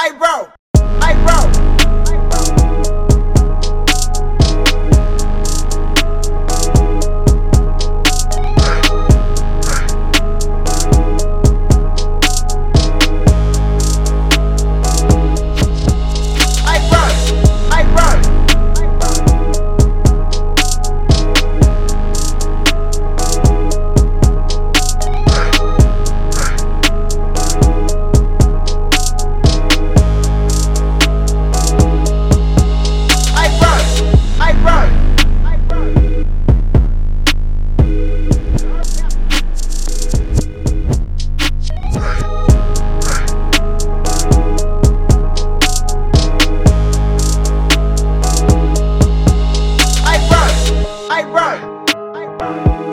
Hey, bro. thank you